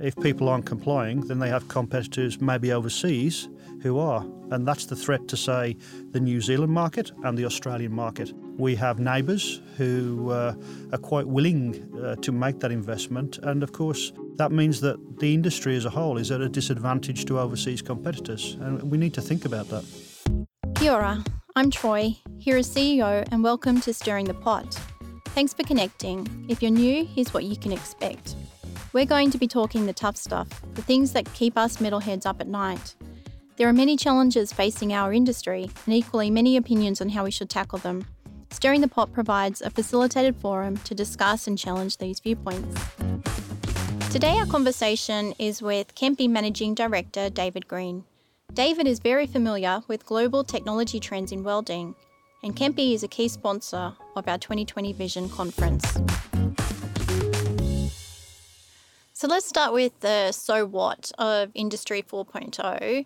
If people aren't complying, then they have competitors maybe overseas who are. And that's the threat to, say, the New Zealand market and the Australian market. We have neighbours who uh, are quite willing uh, to make that investment. And of course, that means that the industry as a whole is at a disadvantage to overseas competitors. And we need to think about that. Kia ora. I'm Troy, HERA's CEO, and welcome to Stirring the Pot. Thanks for connecting. If you're new, here's what you can expect. We're going to be talking the tough stuff, the things that keep us metalheads up at night. There are many challenges facing our industry, and equally many opinions on how we should tackle them. Stirring the Pot provides a facilitated forum to discuss and challenge these viewpoints. Today, our conversation is with Kemppi Managing Director David Green. David is very familiar with global technology trends in welding, and Kemppi is a key sponsor of our 2020 Vision conference. So let's start with the so what of Industry 4.0.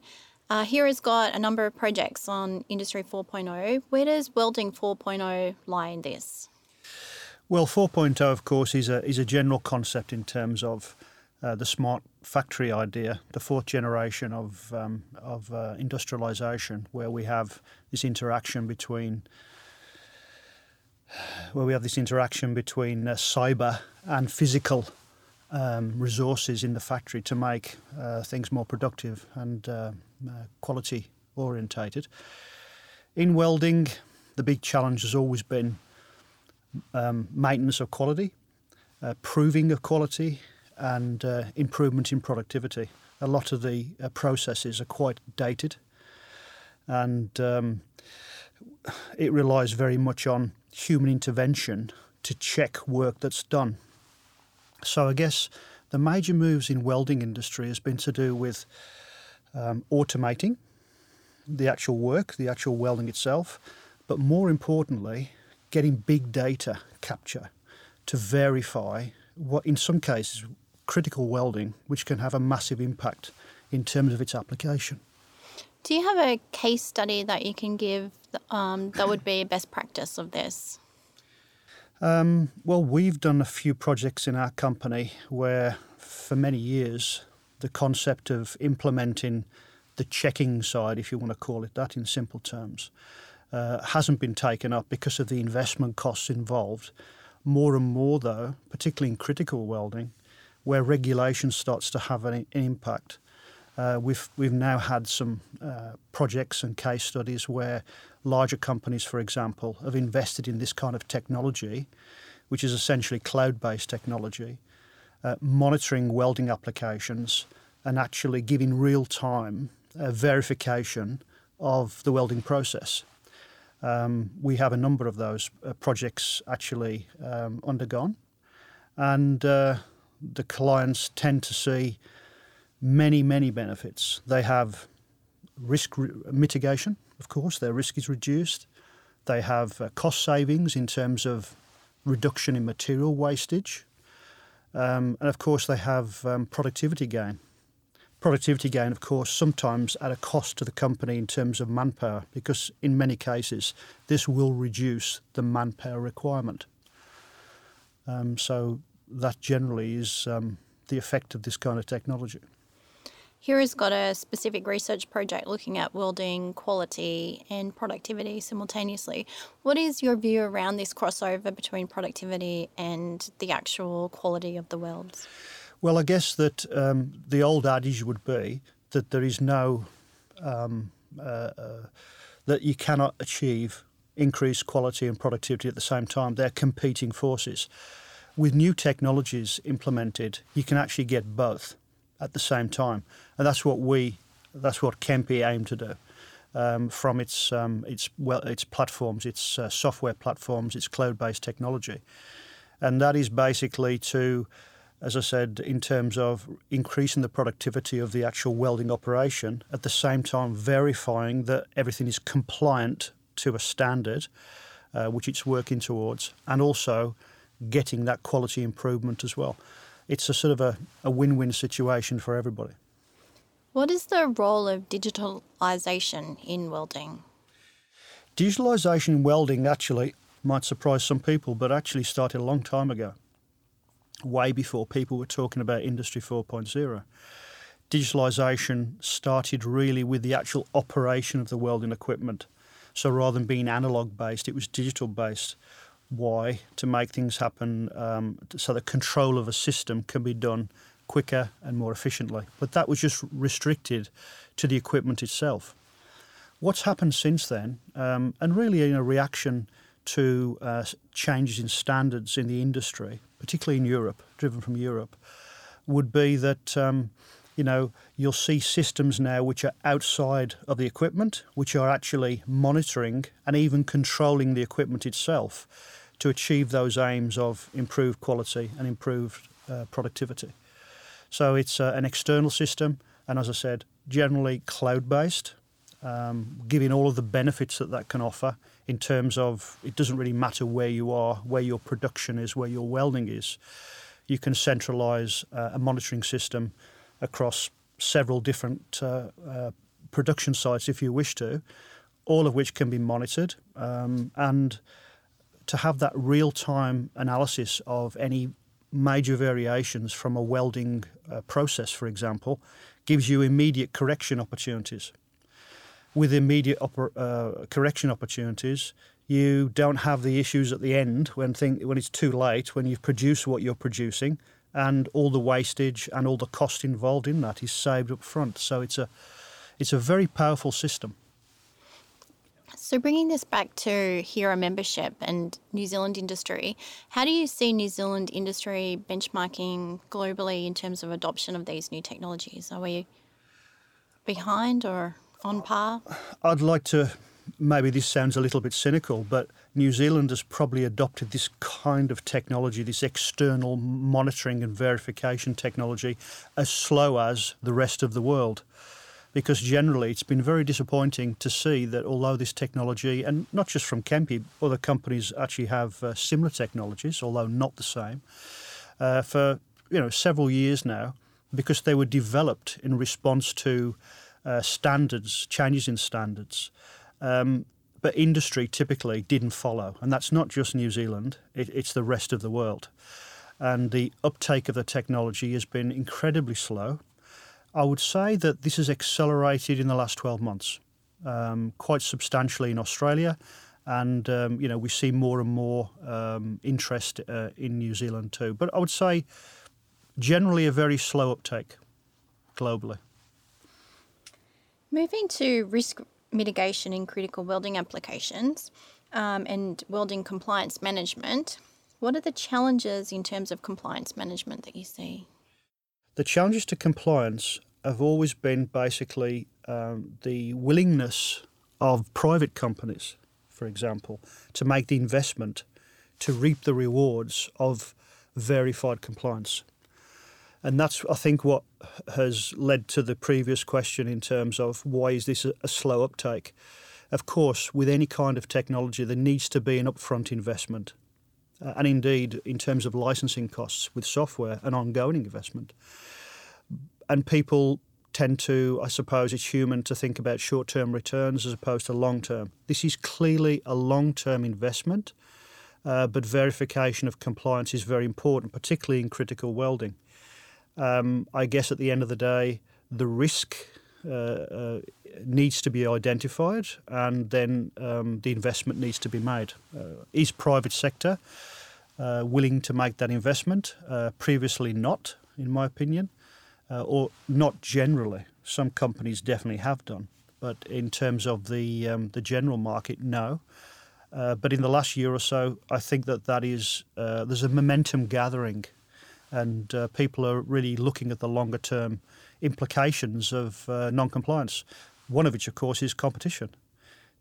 Uh, HERA has got a number of projects on Industry 4.0. Where does Welding 4.0 lie in this? Well, 4.0, of course, is a, is a general concept in terms of uh, the smart factory idea, the fourth generation of, um, of uh, industrialization, where we have this interaction between where we have this interaction between uh, cyber and physical um, resources in the factory to make uh, things more productive and uh, uh, quality orientated. In welding, the big challenge has always been um, maintenance of quality, uh, proving of quality, and uh, improvement in productivity. A lot of the processes are quite dated, and um, it relies very much on human intervention to check work that's done. So I guess the major moves in welding industry has been to do with um, automating the actual work, the actual welding itself, but more importantly, getting big data capture to verify what, in some cases, critical welding, which can have a massive impact in terms of its application. Do you have a case study that you can give um, that would be best practice of this? Um, well, we've done a few projects in our company where, for many years, the concept of implementing the checking side, if you want to call it that in simple terms, uh, hasn't been taken up because of the investment costs involved. More and more, though, particularly in critical welding, where regulation starts to have an, an impact. Uh, we've we've now had some uh, projects and case studies where larger companies, for example, have invested in this kind of technology, which is essentially cloud based technology, uh, monitoring welding applications and actually giving real time uh, verification of the welding process. Um, we have a number of those uh, projects actually um, undergone, and uh, the clients tend to see many, many benefits. They have risk re- mitigation, of course, their risk is reduced. They have uh, cost savings in terms of reduction in material wastage. Um, and of course, they have um, productivity gain. Productivity gain, of course, sometimes at a cost to the company in terms of manpower, because in many cases, this will reduce the manpower requirement. Um, so, that generally is um, the effect of this kind of technology. HERA has got a specific research project looking at welding quality and productivity simultaneously. What is your view around this crossover between productivity and the actual quality of the welds? Well, I guess that um, the old adage would be that there is no, um, uh, uh, that you cannot achieve increased quality and productivity at the same time. They're competing forces. With new technologies implemented, you can actually get both at the same time, and that's what we, that's what Kemppi aim to do. Um, from its um, its well its platforms, its uh, software platforms, its cloud-based technology, and that is basically to, as I said, in terms of increasing the productivity of the actual welding operation, at the same time verifying that everything is compliant to a standard, uh, which it's working towards, and also getting that quality improvement as well it's a sort of a, a win win situation for everybody. What is the role of digitalisation in welding? Digitalisation in welding actually might surprise some people, but actually started a long time ago. way before people were talking about Industry 4.0. Digitalisation started really with the actual operation of the welding equipment. So rather than being analog based, it was digital based. Why? To make things happen um, so that control of a system can be done quicker and more efficiently. But that was just restricted to the equipment itself. What's happened since then, um, and really in a reaction to uh, changes in standards in the industry, particularly in Europe, driven from Europe, would be that um, you know you'll see systems now which are outside of the equipment, which are actually monitoring and even controlling the equipment itself to achieve those aims of improved quality and improved uh, productivity. So it's uh, an external system, and as I said, generally cloud based, um, giving all of the benefits that that can offer in terms of it doesn't really matter where you are, where your production is, where your welding is. You can centralize uh, a monitoring system across several different uh, uh, production sites if you wish to, all of which can be monitored. Um, and to have that real time analysis of any major variations from a welding uh, process, for example, gives you immediate correction opportunities. With immediate oper- uh, correction opportunities, you don't have the issues at the end when thing, when it's too late, when you've produced what you're producing, and all the wastage and all the cost involved in that is saved up front. So it's a it's a very powerful system. So, bringing this back to HERA membership and New Zealand industry, how do you see New Zealand industry benchmarking globally in terms of adoption of these new technologies? Are we behind or on par? I'd like to, maybe this sounds a little bit cynical, but New Zealand has probably adopted this kind of technology, this external monitoring and verification technology, as slow as the rest of the world because generally it's been very disappointing to see that although this technology, and not just from Kemppi, other companies actually have uh, similar technologies, although not the same, uh, for you know several years now, because they were developed in response to uh, standards, changes in standards. Um, but industry typically didn't follow, and that's not just New Zealand; it, it's the rest of the world. And the uptake of the technology has been incredibly slow. I would say that this has accelerated in the last 12 months, um, quite substantially in Australia. And, um, you know, we see more and more um, interest uh, in New Zealand too. But I would say generally a very slow uptake globally. Moving to risk mitigation in critical welding applications um, and welding compliance management, what are the challenges in terms of compliance management that you see? The challenges to compliance have always been basically um, the willingness of private companies, for example, to make the investment to reap the rewards of verified compliance. And that's, I think, what has led to the previous question in terms of why is this a, slow uptake? Of course, with any kind of technology, there needs to be an upfront investment. Uh, and indeed, in terms of licensing costs with software, an ongoing investment. And people tend to, I suppose, it's human to think about short term returns as opposed to long term. This is clearly a long term investment, uh, but verification of compliance is very important, particularly in critical welding. Um, I guess at the end of the day, the risk uh, uh, needs to be identified and then um, the investment needs to be made. Uh, is private sector uh, willing to make that investment? Uh, previously not, in my opinion, or not generally. Some companies definitely have done, but in terms of the um, the general market, no. Uh, but in the last year or so, I think that that is uh, there's a momentum gathering, and uh, people are really looking at the longer term implications of uh, non-compliance. One of which, of course, is competition.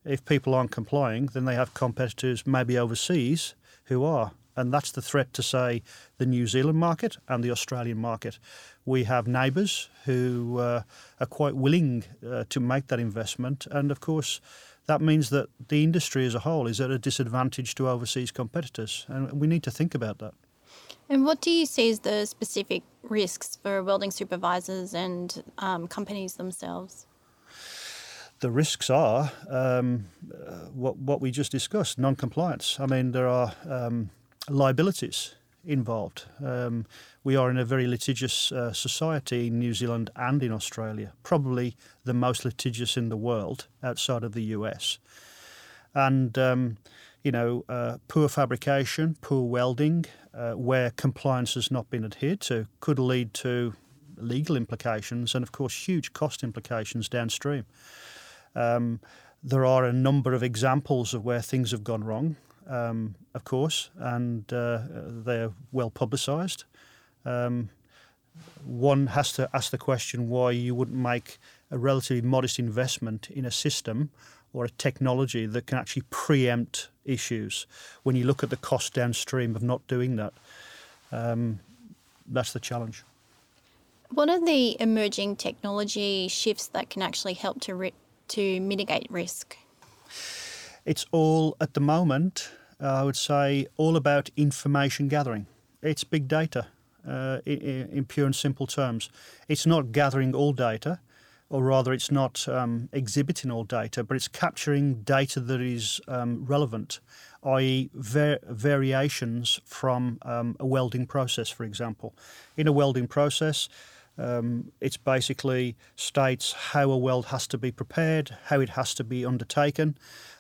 If people aren't complying, then they have competitors maybe overseas who are, and that's the threat to say the New Zealand market and the Australian market. We have neighbours who uh, are quite willing uh, to make that investment, and of course. That means that the industry as a whole is at a disadvantage to overseas competitors, and we need to think about that. And what do you see as the specific risks for welding supervisors and um, companies themselves? The risks are um, what what we just discussed: non-compliance. I mean, there are um, liabilities involved. Um, we are in a very litigious uh, society in New Zealand and in Australia, probably the most litigious in the world outside of the US. And, um, you know, uh, poor fabrication, poor welding, uh, where compliance has not been adhered to, could lead to legal implications and, of course, huge cost implications downstream. Um, there are a number of examples of where things have gone wrong um, of course, and uh, they're well publicised. Um, one has to ask the question why you wouldn't make a relatively modest investment in a system or a technology that can actually preempt issues when you look at the cost downstream of not doing that. Um, that's the challenge. What are the emerging technology shifts that can actually help to ri- to mitigate risk? It's all at the moment, uh, I would say, all about information gathering. It's big data uh, in, in, pure and simple terms. It's not gathering all data, or rather, it's not um, exhibiting all data, but it's capturing data that is um, relevant, i.e., var- variations from um, a welding process, for example. In a welding process, um, it's basically states how a weld has to be prepared, how it has to be undertaken,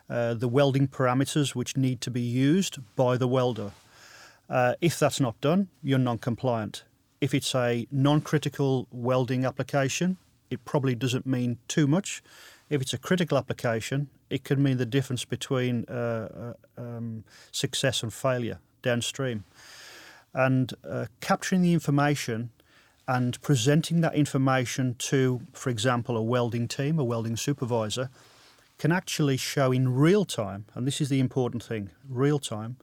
uh, the welding parameters which need to be used by the welder. Uh, if that's not done, you're non compliant. If it's a non critical welding application, it probably doesn't mean too much. If it's a critical application, it can mean the difference between uh, uh um, success and failure downstream. And uh, capturing the information and presenting that information to, for example, a welding team, a welding supervisor, can actually show in real time, and this is the important thing real time,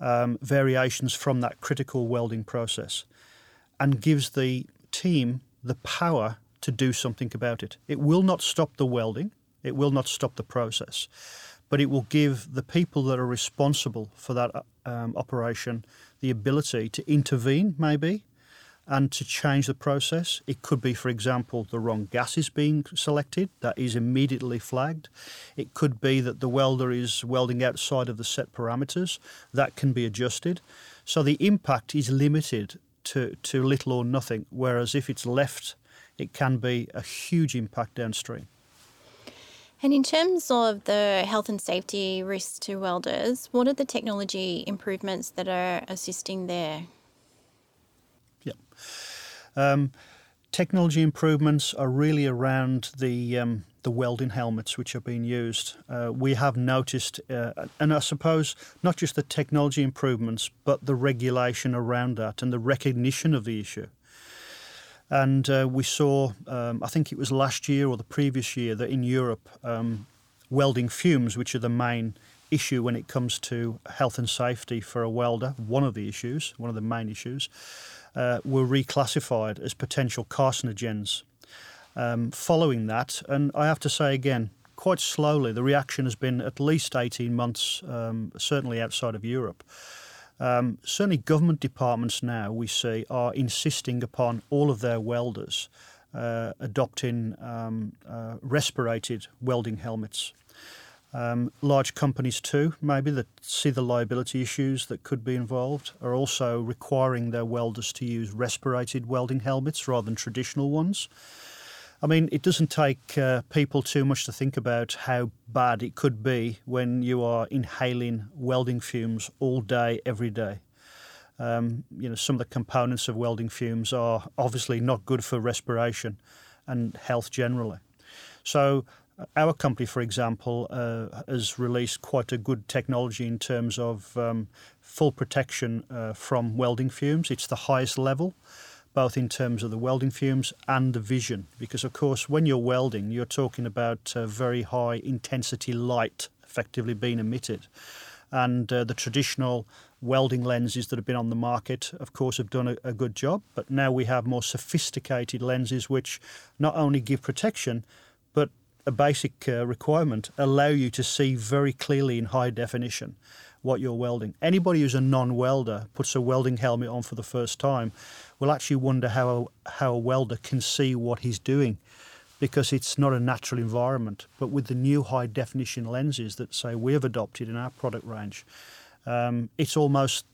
um, variations from that critical welding process and gives the team the power to do something about it. It will not stop the welding, it will not stop the process, but it will give the people that are responsible for that um, operation the ability to intervene, maybe, and to change the process. It could be, for example, the wrong gas is being selected, that is immediately flagged. It could be that the welder is welding outside of the set parameters, that can be adjusted. So the impact is limited to, to little or nothing, whereas if it's left, it can be a huge impact downstream. And in terms of the health and safety risks to welders, what are the technology improvements that are assisting there? Um, technology improvements are really around the um, the welding helmets which are being used. Uh, we have noticed, uh, and I suppose not just the technology improvements, but the regulation around that and the recognition of the issue. And uh, we saw, um, I think it was last year or the previous year, that in Europe, um, welding fumes, which are the main issue when it comes to health and safety for a welder, one of the issues, one of the main issues, uh, were reclassified as potential carcinogens. Um, following that, and I have to say again, quite slowly, the reaction has been at least 18 months, um, certainly outside of Europe. Um, certainly, government departments now we see are insisting upon all of their welders uh, adopting um, uh, respirated welding helmets. Um, large companies, too, maybe that see the liability issues that could be involved, are also requiring their welders to use respirated welding helmets rather than traditional ones. I mean, it doesn't take uh, people too much to think about how bad it could be when you are inhaling welding fumes all day, every day. Um, you know, some of the components of welding fumes are obviously not good for respiration and health generally. So our company, for example, uh, has released quite a good technology in terms of um, full protection uh, from welding fumes. It's the highest level, both in terms of the welding fumes and the vision, because of course, when you're welding, you're talking about uh, very high intensity light effectively being emitted. And uh, the traditional welding lenses that have been on the market, of course, have done a, a good job. But now we have more sophisticated lenses which not only give protection, but a basic uh, requirement allow you to see very clearly in high definition what you're welding. Anybody who's a non-welder puts a welding helmet on for the first time will actually wonder how how a welder can see what he's doing because it's not a natural environment. But with the new high definition lenses that say we have adopted in our product range, um, it's almost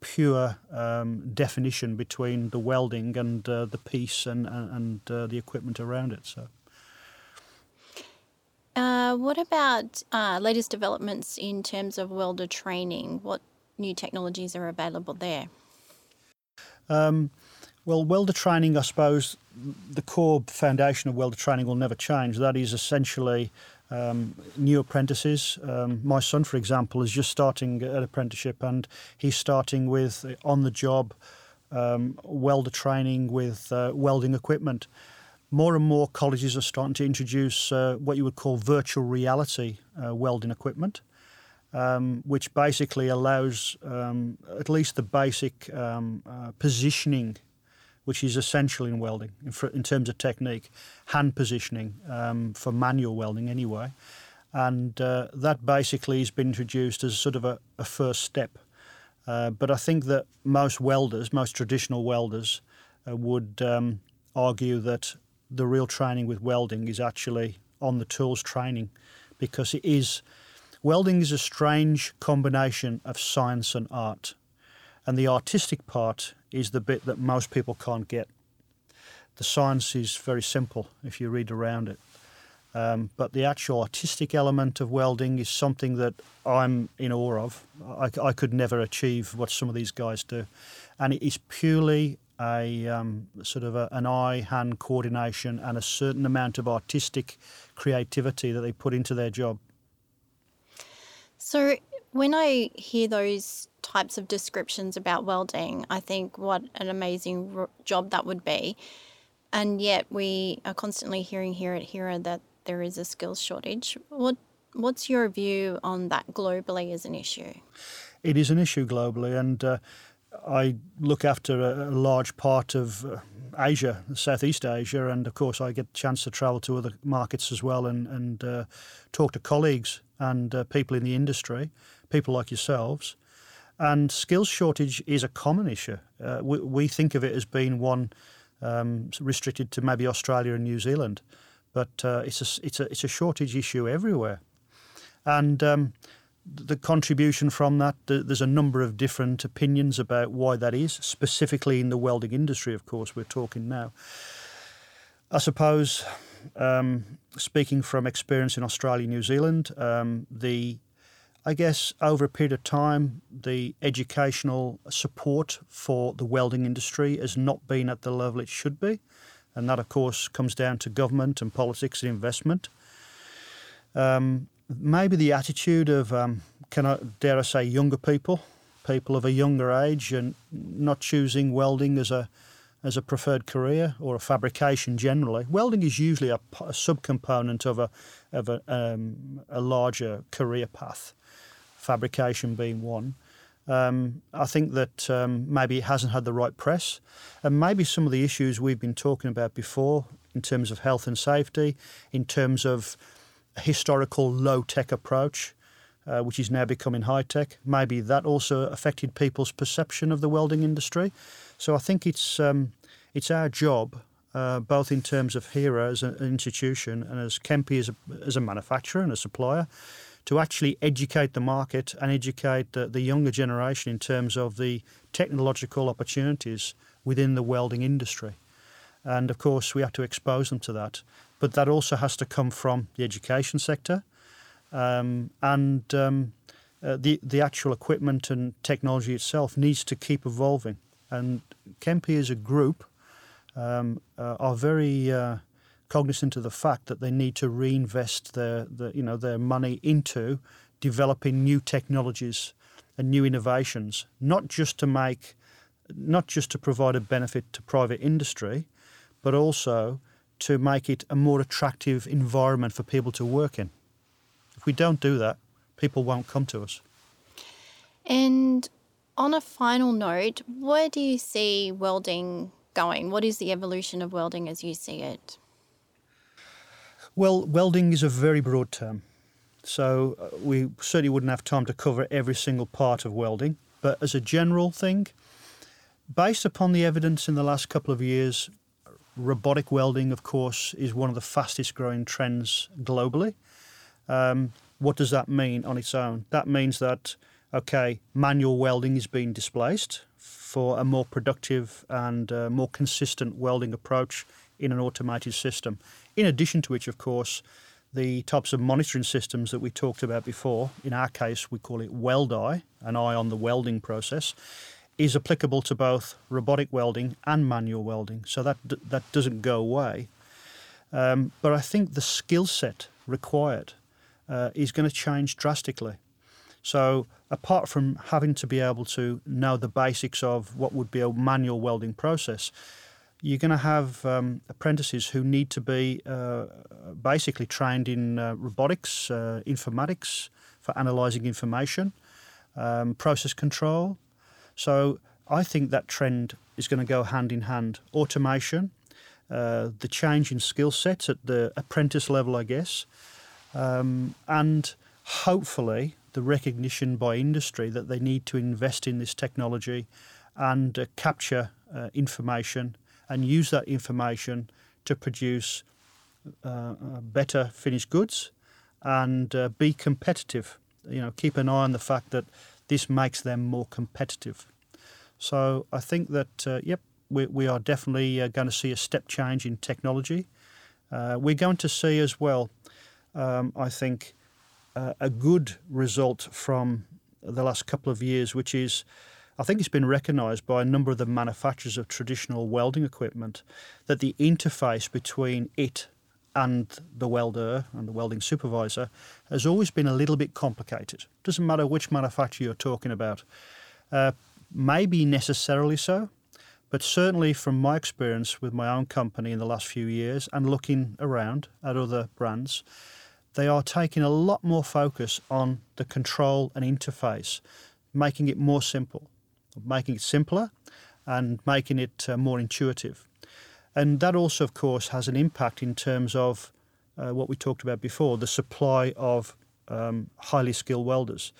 pure um, definition between the welding and uh, the piece and and, and uh, the equipment around it. So. Uh, what about uh, latest developments in terms of welder training? What new technologies are available there? Um, well, welder training, I suppose, the core foundation of welder training will never change. That is essentially um, new apprentices. Um, my son, for example, is just starting an apprenticeship and he's starting with on the job um, welder training with uh, welding equipment. More and more colleges are starting to introduce uh, what you would call virtual reality uh, welding equipment. Um, which basically allows um, at least the basic um, uh, positioning which is essential in welding in, fr- in terms of technique, hand positioning um, for manual welding anyway. And uh, that basically has been introduced as sort of a, a first step. Uh, but I think that most welders, most traditional welders, uh, would um, argue that the real training with welding is actually on the tools training because it is welding is a strange combination of science and art and the artistic part is the bit that most people can't get. The science is very simple if you read around it. Um, but the actual artistic element of welding is something that I'm in awe of. I, I, could never achieve what some of these guys do. And it is purely a um, sort of a, an eye hand coordination and a certain amount of artistic creativity that they put into their job. So, when I hear those types of descriptions about welding, I think what an amazing r- job that would be. And yet we are constantly hearing here at HERA that there is a skills shortage. What What's your view on that globally as an issue? It is an issue globally, and uh, I look after a, a large part of uh, Asia, Southeast Asia, and of course I get a chance to travel to other markets as well and, and uh, talk to colleagues and uh, people in the industry, people like yourselves. And skills shortage is a common issue. Uh, we, we, think of it as being one um, restricted to maybe Australia and New Zealand, but uh, it's, a, it's, a, it's a shortage issue everywhere. And um, the contribution from that, there's a number of different opinions about why that is, specifically in the welding industry, of course, we're talking now. I suppose, um, speaking from experience in Australia, New Zealand, um, the I guess over a period of time, the educational support for the welding industry has not been at the level it should be. And that, of course, comes down to government and politics and investment. Um, maybe the attitude of, um, can I dare I say, younger people, people of a younger age, and not choosing welding as a as a preferred career or a fabrication generally. Welding is usually a, a subcomponent of a of a, um, a larger career path fabrication being one. Um, I think that um, maybe it hasn't had the right press, and maybe some of the issues we've been talking about before, in terms of health and safety, in terms of a historical low tech approach, uh, which is now becoming high tech, maybe that also affected people's perception of the welding industry. So I think it's um, it's our job, uh, both in terms of HERA as an institution and as Kemppi as a, as a manufacturer and a supplier, to actually educate the market and educate the, the younger generation in terms of the technological opportunities within the welding industry. And of course, we have to expose them to that. But that also has to come from the education sector um, and um, uh, the, the actual equipment and technology itself needs to keep evolving. And Kemppi as a group um, uh, are very uh, cognizant of the fact that they need to reinvest their, their you know their money into developing new technologies and new innovations, not just to make, not just to provide a benefit to private industry, but also to make it a more attractive environment for people to work in. If we don't do that, people won't come to us. And on a final note, where do you see welding going? What is the evolution of welding as you see it? Well, welding is a very broad term. So uh, we certainly wouldn't have time to cover every single part of welding. But as a general thing, based upon the evidence in the last couple of years, robotic welding, of course, is one of the fastest growing trends globally. Um, what does that mean on its own? That means that okay, manual welding is being displaced for a more productive and uh, more consistent welding approach in an automated system. In addition to which, of course, the types of monitoring systems that we talked about before, in our case, we call it WeldEye, an eye on the welding process, is applicable to both robotic welding and manual welding. So that, that doesn't go away. Um, but I think the skill set required uh, is going to change drastically. So, apart from having to be able to know the basics of what would be a manual welding process, you're going to have um, apprentices who need to be uh, basically trained in uh, robotics, uh, informatics for analysing information, um, process control. So, I think that trend is going to go hand in hand. Automation, uh, the change in skill sets at the apprentice level, I guess, um, and hopefully the recognition by industry that they need to invest in this technology and uh, capture uh, information and use that information to produce uh, uh better finished goods and uh, be competitive. You know, keep an eye on the fact that this makes them more competitive. So I think that uh, yep, we, we are definitely going to see a step change in technology. we're going to see as well um, I think, a good result from the last couple of years, which is, I think it's been recognised by a number of the manufacturers of traditional welding equipment that the interface between it and the welder and the welding supervisor has always been a little bit complicated. Doesn't matter which manufacturer you're talking about. Uh, maybe necessarily so, but certainly from my experience with my own company in the last few years and looking around at other brands, they are taking a lot more focus on the control and interface, making it more simple, making it simpler, and making it uh, more intuitive. And that also, of course, has an impact in terms of uh, what we talked about before the supply of um, highly skilled welders.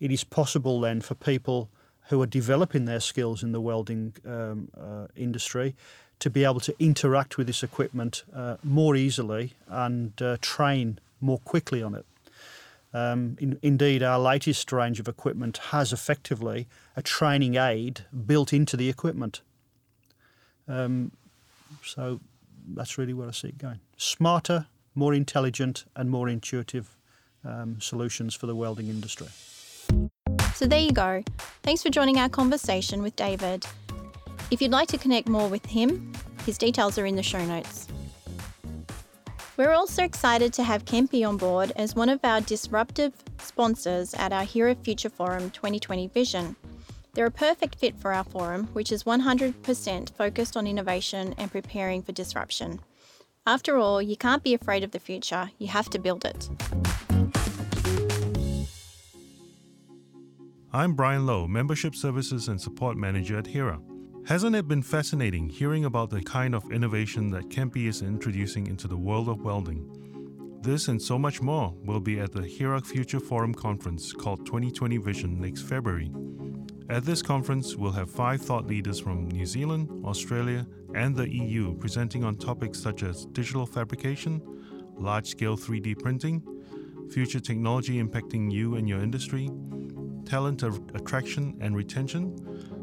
It is possible then for people who are developing their skills in the welding um, uh, industry to be able to interact with this equipment uh, more easily and uh, train more quickly on it. Um, in, indeed, our latest range of equipment has effectively a training aid built into the equipment. Um, so that's really where I see it going. Smarter, more intelligent, and more intuitive um, solutions for the welding industry. So there you go. Thanks for joining our conversation with David. If you'd like to connect more with him, his details are in the show notes. We're also excited to have Kemppi on board as one of our disruptive sponsors at our HERA Future Forum 2020 Vision. They're a perfect fit for our forum, which is 100% focused on innovation and preparing for disruption. After all, you can't be afraid of the future, you have to build it. I'm Brian Lowe, Membership Services and Support Manager at HERA. Hasn't it been fascinating hearing about the kind of innovation that Kemppi is introducing into the world of welding? This and so much more will be at the HERA Future Forum conference called 2020 Vision next February. At this conference, we'll have five thought leaders from New Zealand, Australia, and the EU presenting on topics such as digital fabrication, large scale 3D printing, future technology impacting you and your industry, talent attraction and retention,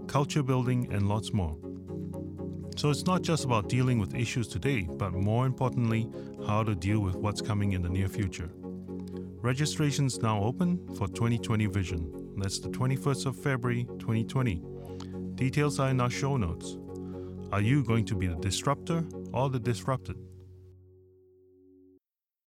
culture building, and lots more. So it's not just about dealing with issues today, but more importantly, how to deal with what's coming in the near future. Registration's now open for 2020 Vision. That's the 21st of February 2020. Details are in our show notes. Are you going to be the disruptor or the disrupted?